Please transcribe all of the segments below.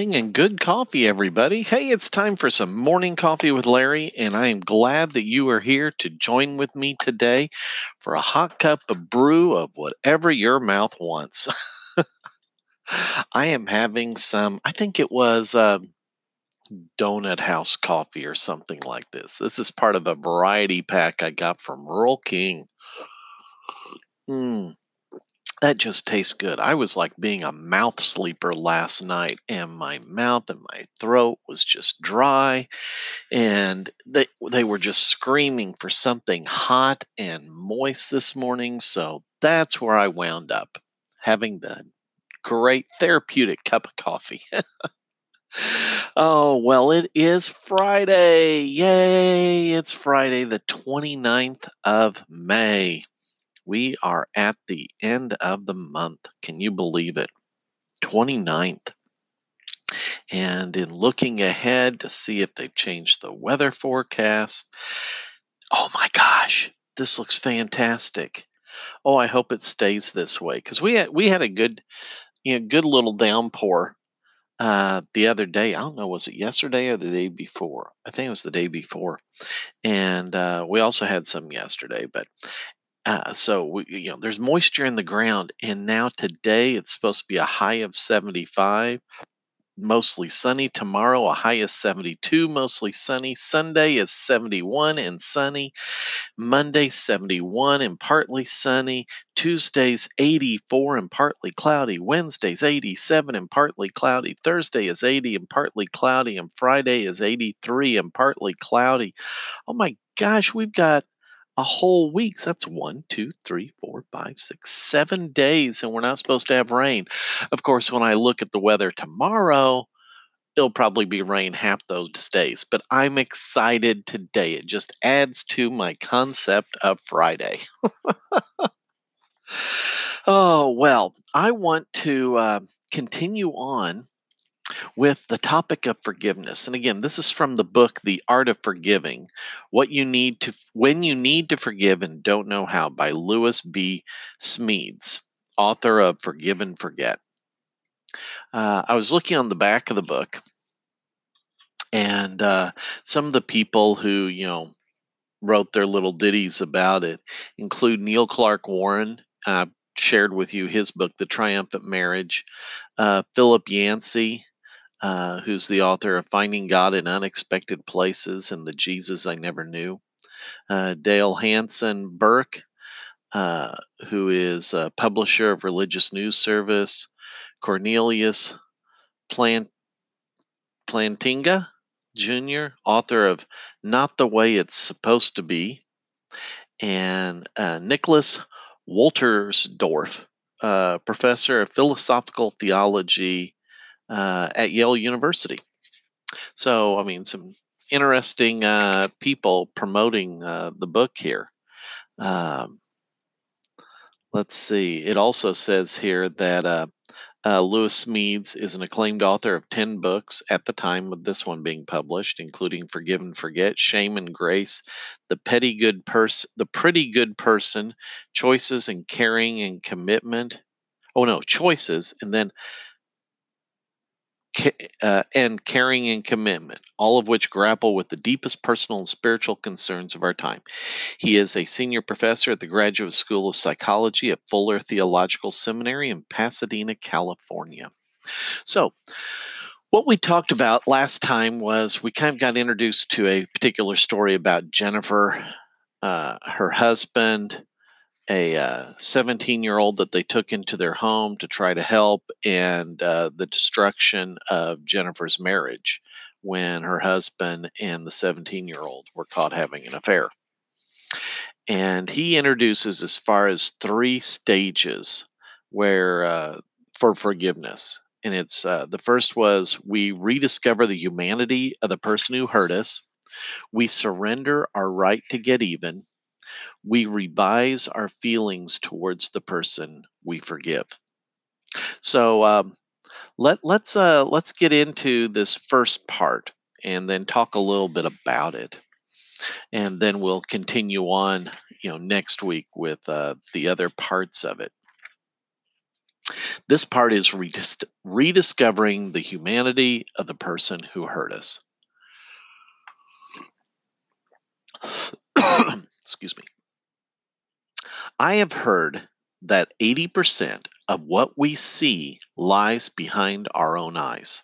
morning and good coffee, everybody. Hey, it's time for some morning coffee with Larry, and I am glad that you are here to join with me today for a hot cup of brew of whatever your mouth wants. I am having some, I think it was um, Donut House coffee or something like this. This is part of a variety pack I got from Rural King. Mm, that just tastes good. I was like being a mouth sleeper last night, and my mouth and my throat was just dry, and they they were just screaming for something hot and moist this morning. So that's where I wound up having the great therapeutic cup of coffee. oh, well, it is Friday. Yay! It's Friday, the 29th of May. We are at the end of the month. Can you believe it? 29th. And in looking ahead to see if they've changed the weather forecast, oh my gosh, this looks fantastic. Oh, I hope it stays this way because we had we had a good, you know, good little downpour uh, the other day. I don't know, was it yesterday or the day before? I think it was the day before, and uh, we also had some yesterday. But uh, so we, you know, there's moisture in the ground, and now today it's supposed to be a high of 75, mostly sunny. Tomorrow a high of 72, mostly sunny. Sunday is 71 and sunny. Monday 71 and partly sunny. Tuesday's 84 and partly cloudy. Wednesday's 87 and partly cloudy. Thursday is 80 and partly cloudy, and Friday is 83 and partly cloudy. Oh my gosh, we've got a whole week. That's one, two, three, four, five, six, seven days, and we're not supposed to have rain. Of course, when I look at the weather tomorrow, it'll probably be rain half those days. But I'm excited today. It just adds to my concept of Friday. oh, well, I want to uh, continue on with the topic of forgiveness. And again, this is from the book The Art of Forgiving. What you need to when you need to forgive and don't know how by Lewis B. Smedes, author of Forgive and Forget. Uh, I was looking on the back of the book, and uh, some of the people who you know wrote their little ditties about it include Neil Clark Warren. I shared with you his book, The Triumphant Marriage. Uh, Philip Yancey, uh, who's the author of Finding God in Unexpected Places and The Jesus I Never Knew. Uh, Dale Hanson Bourke, uh, who is a publisher of Religious News Service. Cornelius Plant- Plantinga Jr., author of Not the Way It's Supposed to Be. And uh, Nicholas Wolterstorff, uh, professor of philosophical theology uh, at Yale University. So, I mean, some interesting uh, people promoting uh, the book here. Um, let's see. It also says here that uh, uh, Lewis Smedes is an acclaimed author of 10 books at the time of this one being published, including Forgive and Forget, Shame and Grace, The Petty Good Person, The Pretty Good Person, Choices and Caring and Commitment. Oh no, Choices, and then uh, and caring and commitment, all of which grapple with the deepest personal and spiritual concerns of our time. He is a senior professor at the Graduate School of Psychology at Fuller Theological Seminary in Pasadena, California. So, what we talked about last time was we kind of got introduced to a particular story about Jennifer, uh, her husband, a 17 uh, year old that they took into their home to try to help, and uh, the destruction of Jennifer's marriage when her husband and the 17 year old were caught having an affair. And he introduces as far as three stages where uh, for forgiveness. And it's uh, the first was we rediscover the humanity of the person who hurt us. We surrender our right to get even we revise our feelings towards the person we forgive. So um, let let's uh, let's get into this first part and then talk a little bit about it, and then we'll continue on, you know, next week with uh, the other parts of it. This part is redis- rediscovering the humanity of the person who hurt us. Excuse me. I have heard that 80% of what we see lies behind our own eyes.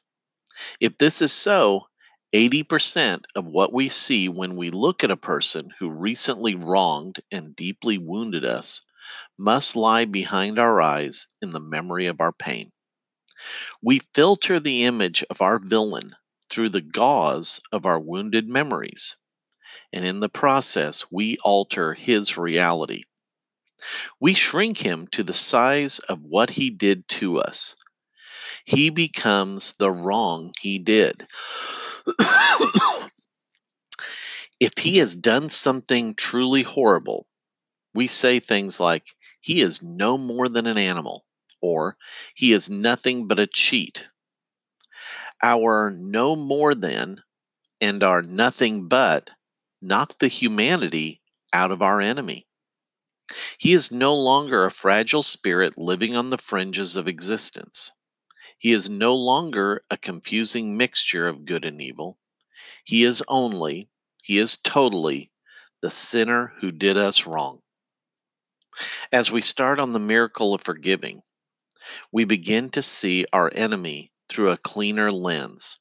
If this is so, 80% of what we see when we look at a person who recently wronged and deeply wounded us must lie behind our eyes in the memory of our pain. We filter the image of our villain through the gauze of our wounded memories, and in the process, we alter his reality. We shrink him to the size of what he did to us. He becomes the wrong he did. if he has done something truly horrible, we say things like, he is no more than an animal, or he is nothing but a cheat. Our no more than and our nothing but knock the humanity out of our enemy. He is no longer a fragile spirit living on the fringes of existence. He is no longer a confusing mixture of good and evil. He is only, he is totally the sinner who did us wrong. As we start on the miracle of forgiving, we begin to see our enemy through a cleaner lens,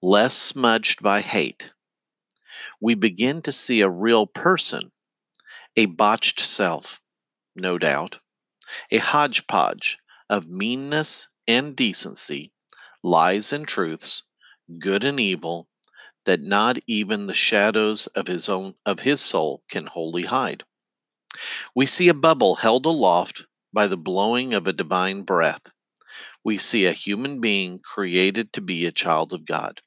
less smudged by hate. We begin to see a real person, a botched self, no doubt, a hodgepodge of meanness and decency, lies and truths, good and evil, that not even the shadows of his own of his soul can wholly hide. We see a bubble held aloft by the blowing of a divine breath. We see a human being created to be a child of God.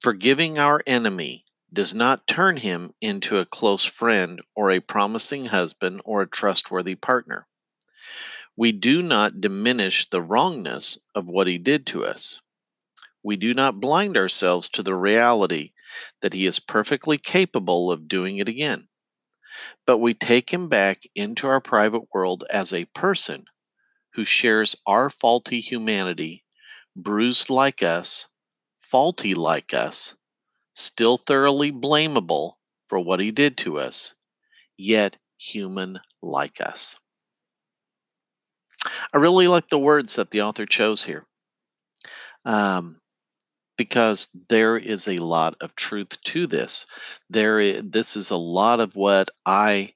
Forgiving our enemy does not turn him into a close friend or a promising husband or a trustworthy partner. We do not diminish the wrongness of what he did to us. We do not blind ourselves to the reality that he is perfectly capable of doing it again. But we take him back into our private world as a person who shares our faulty humanity, bruised like us, faulty like us, still thoroughly blamable for what he did to us, yet human like us. I really like the words that the author chose here um, because there is a lot of truth to this. There, is, this is a lot of what I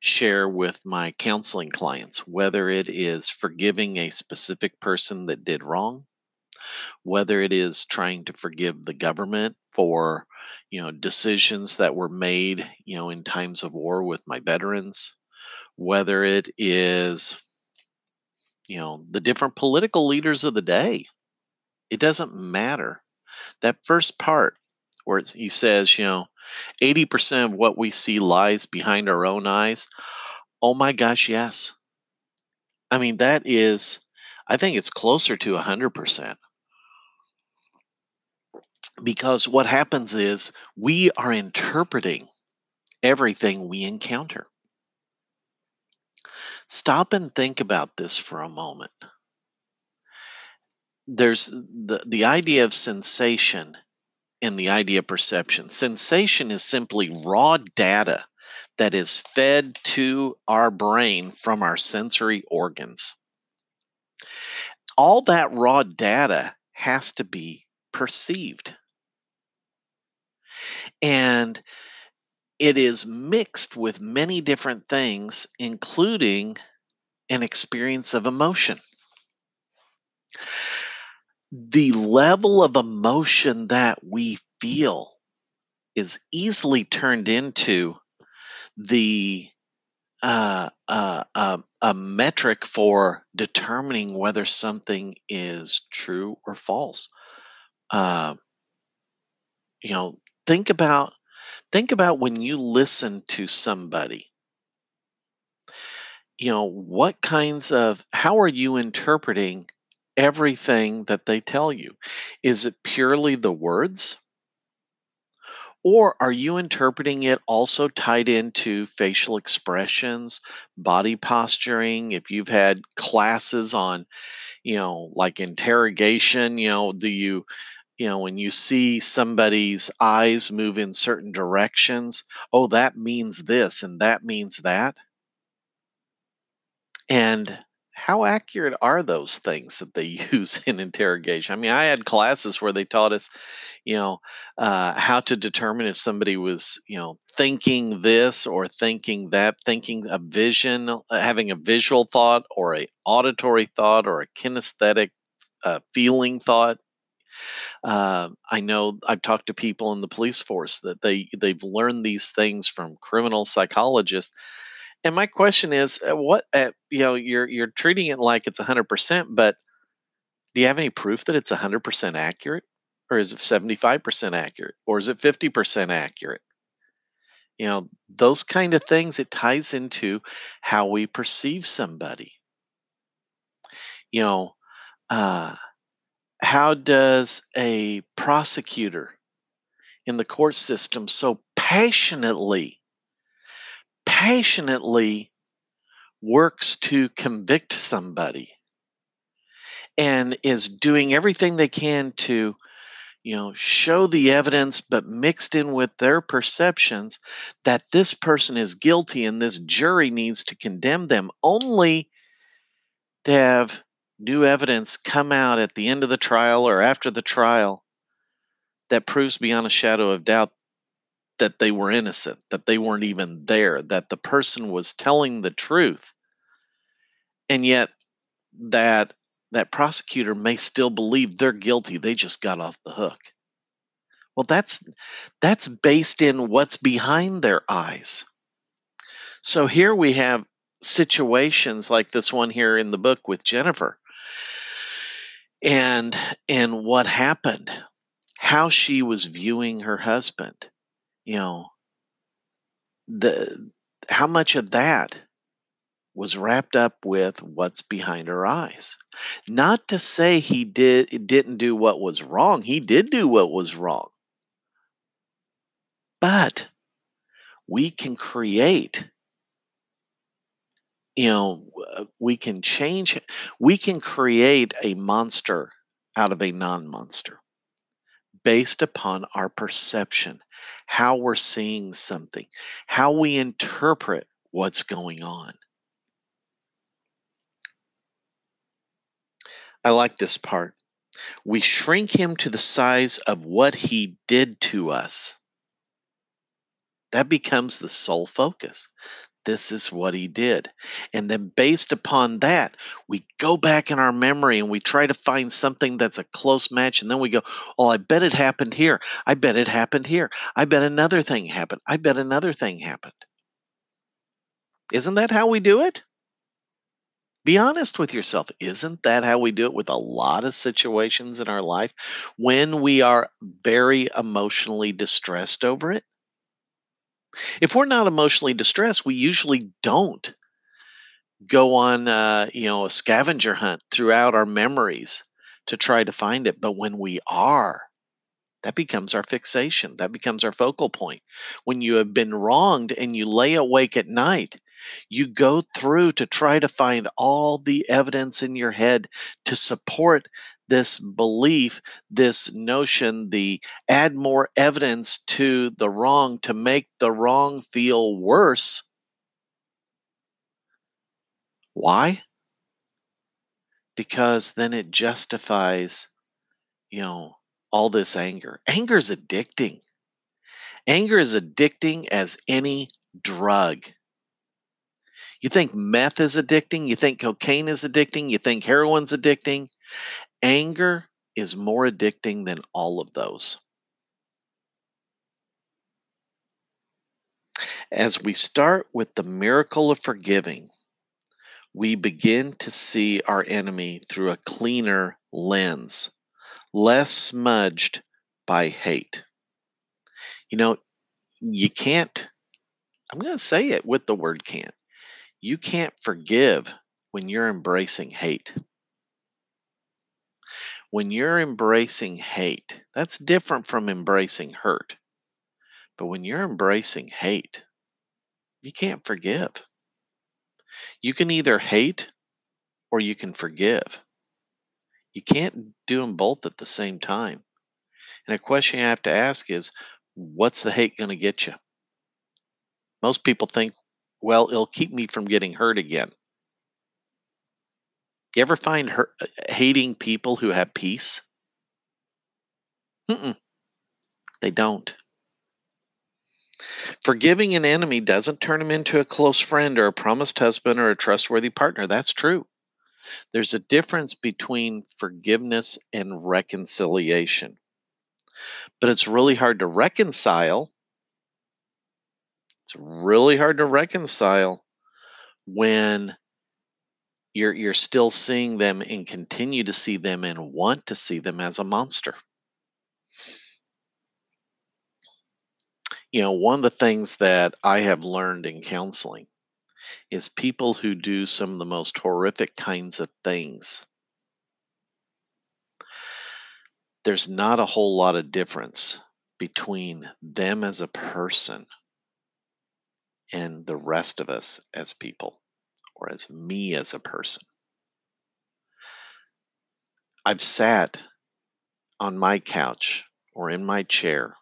share with my counseling clients, whether it is forgiving a specific person that did wrong, whether it is trying to forgive the government for you know decisions that were made you know in times of war with my veterans whether it is you know, the different political leaders of the day. It doesn't matter. That first part where he says, you know, 80% of what we see lies behind our own eyes. Oh my gosh, yes. I mean, that is, I think it's closer to 100%. Because what happens is we are interpreting everything we encounter. Stop and think about this for a moment. There's the, the idea of sensation and the idea of perception. Sensation is simply raw data that is fed to our brain from our sensory organs. All that raw data has to be perceived. And it is mixed with many different things, including an experience of emotion. The level of emotion that we feel is easily turned into the uh, uh, uh, a metric for determining whether something is true or false. Uh, you know, think about think about when you listen to somebody. You know what kinds of how are you interpreting everything that they tell you? Is it purely the words? Or are you interpreting it also tied into facial expressions, body posturing? If you've had classes on, you know, like interrogation, you know, do you, you know, when you see somebody's eyes move in certain directions, oh, that means this and that means that? And how accurate are those things that they use in interrogation? I mean, I had classes where they taught us, you know, uh, how to determine if somebody was, you know, thinking this or thinking that, thinking a vision, uh, having a visual thought or a auditory thought or a kinesthetic uh, feeling thought. Uh, I know I've talked to people in the police force that they they've learned these things from criminal psychologists and my question is, uh, what uh, you know, you're you're treating it like it's 100%, but do you have any proof that it's 100% accurate? Or is it 75% accurate? Or is it 50% accurate? You know, those kind of things, it ties into how we perceive somebody. You know, uh, how does a prosecutor in the court system so passionately passionately works to convict somebody and is doing everything they can to you know show the evidence but mixed in with their perceptions that this person is guilty and this jury needs to condemn them only to have new evidence come out at the end of the trial or after the trial that proves beyond a shadow of doubt that they were innocent, that they weren't even there, that the person was telling the truth. And yet that that prosecutor may still believe they're guilty, they just got off the hook. Well, that's that's based in what's behind their eyes. So here we have situations like this one here in the book with Jennifer. And and what happened? How she was viewing her husband you know? The how much of that was wrapped up with what's behind her eyes? Not to say he did didn't do what was wrong. He did do what was wrong. But we can create you know uh, we can change we can create a monster out of a non-monster based upon our perception how we're seeing something, how we interpret what's going on. I like this part. We shrink him to the size of what he did to us. That becomes the sole focus this is what he did. And then, based upon that, we go back in our memory and we try to find something that's a close match. And then we go, Oh, I bet it happened here. I bet it happened here. I bet another thing happened. I bet another thing happened. Isn't that how we do it? Be honest with yourself. Isn't that how we do it with a lot of situations in our life when we are very emotionally distressed over it? If we're not emotionally distressed, we usually don't go on, uh, you know, a scavenger hunt throughout our memories to try to find it. But when we are, that becomes our fixation. That becomes our focal point. When you have been wronged and you lay awake at night, you go through to try to find all the evidence in your head to support this belief, this notion, the add more evidence to the wrong to make the wrong feel worse. Why? Because then it justifies, you know, all this anger. Anger is addicting. Anger is addicting as any drug. You think meth is addicting? You think cocaine is addicting? You think heroin's addicting? Anger is more addicting than all of those. As we start with the miracle of forgiving, we begin to see our enemy through a cleaner lens, less smudged by hate. You know, you can't, I'm going to say it with the word can't. You can't forgive when you're embracing hate when you're embracing hate, that's different from embracing hurt. But when you're embracing hate, you can't forgive. You can either hate or you can forgive. You can't do them both at the same time. And a question you have to ask is what's the hate going to get you? Most people think, well, it'll keep me from getting hurt again. You ever find hurt, hating people who have peace? Mm-mm, they don't. Forgiving an enemy doesn't turn him into a close friend or a promised husband or a trustworthy partner. That's true. There's a difference between forgiveness and reconciliation. But it's really hard to reconcile. It's really hard to reconcile when you're you're still seeing them and continue to see them and want to see them as a monster. You know, one of the things that I have learned in counseling is people who do some of the most horrific kinds of things. There's not a whole lot of difference between them as a person and the rest of us as people or as me as a person. I've sat on my couch or in my chair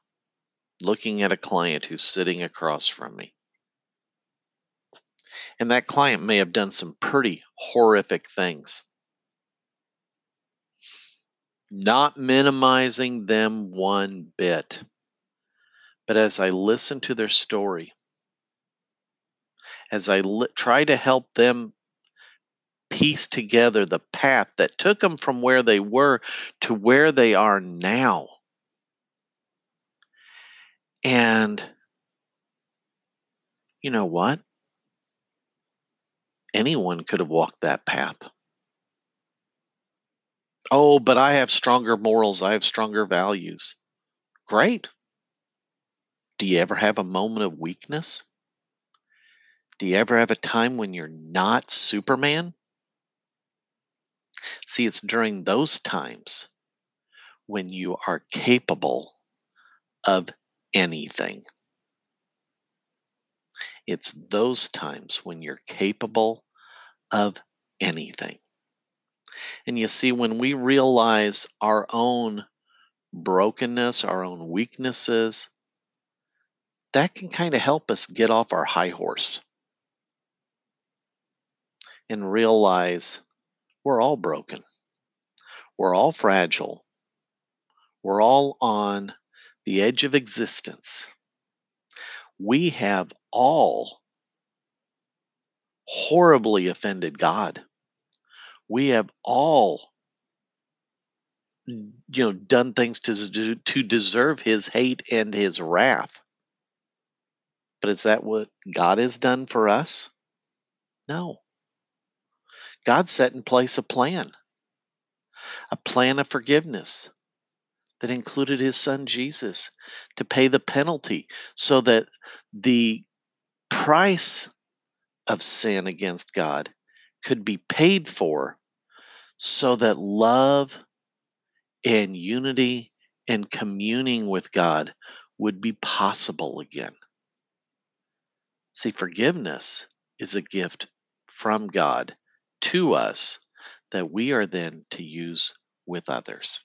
looking at a client who's sitting across from me. And that client may have done some pretty horrific things. Not minimizing them one bit. But as I listen to their story, as I li- try to help them piece together the path that took them from where they were to where they are now. And you know what? Anyone could have walked that path. Oh, but I have stronger morals. I have stronger values. Great. Do you ever have a moment of weakness? Do you ever have a time when you're not Superman? See, it's during those times when you are capable of anything. It's those times when you're capable of anything. And you see, when we realize our own brokenness, our own weaknesses, that can kind of help us get off our high horse and realize we're all broken. We're all fragile. We're all on the edge of existence. We have all horribly offended God. We have all you know done things to to deserve his hate and his wrath. But is that what God has done for us? No. God set in place a plan, a plan of forgiveness that included his son Jesus to pay the penalty so that the price of sin against God could be paid for so that love and unity and communing with God would be possible again. See, forgiveness is a gift from God to us that we are then to use with others.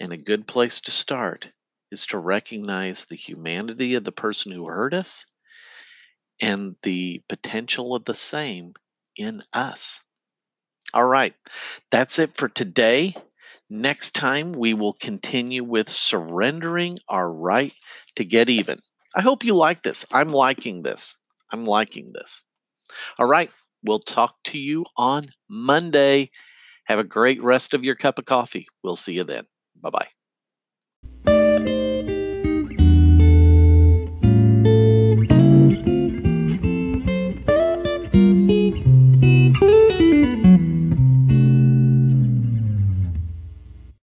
And a good place to start is to recognize the humanity of the person who hurt us and the potential of the same in us. All right, that's it for today. Next time, we will continue with surrendering our right to get even. I hope you like this. I'm liking this. I'm liking this. All right, We'll talk to you on Monday. Have a great rest of your cup of coffee. We'll see you then. Bye bye.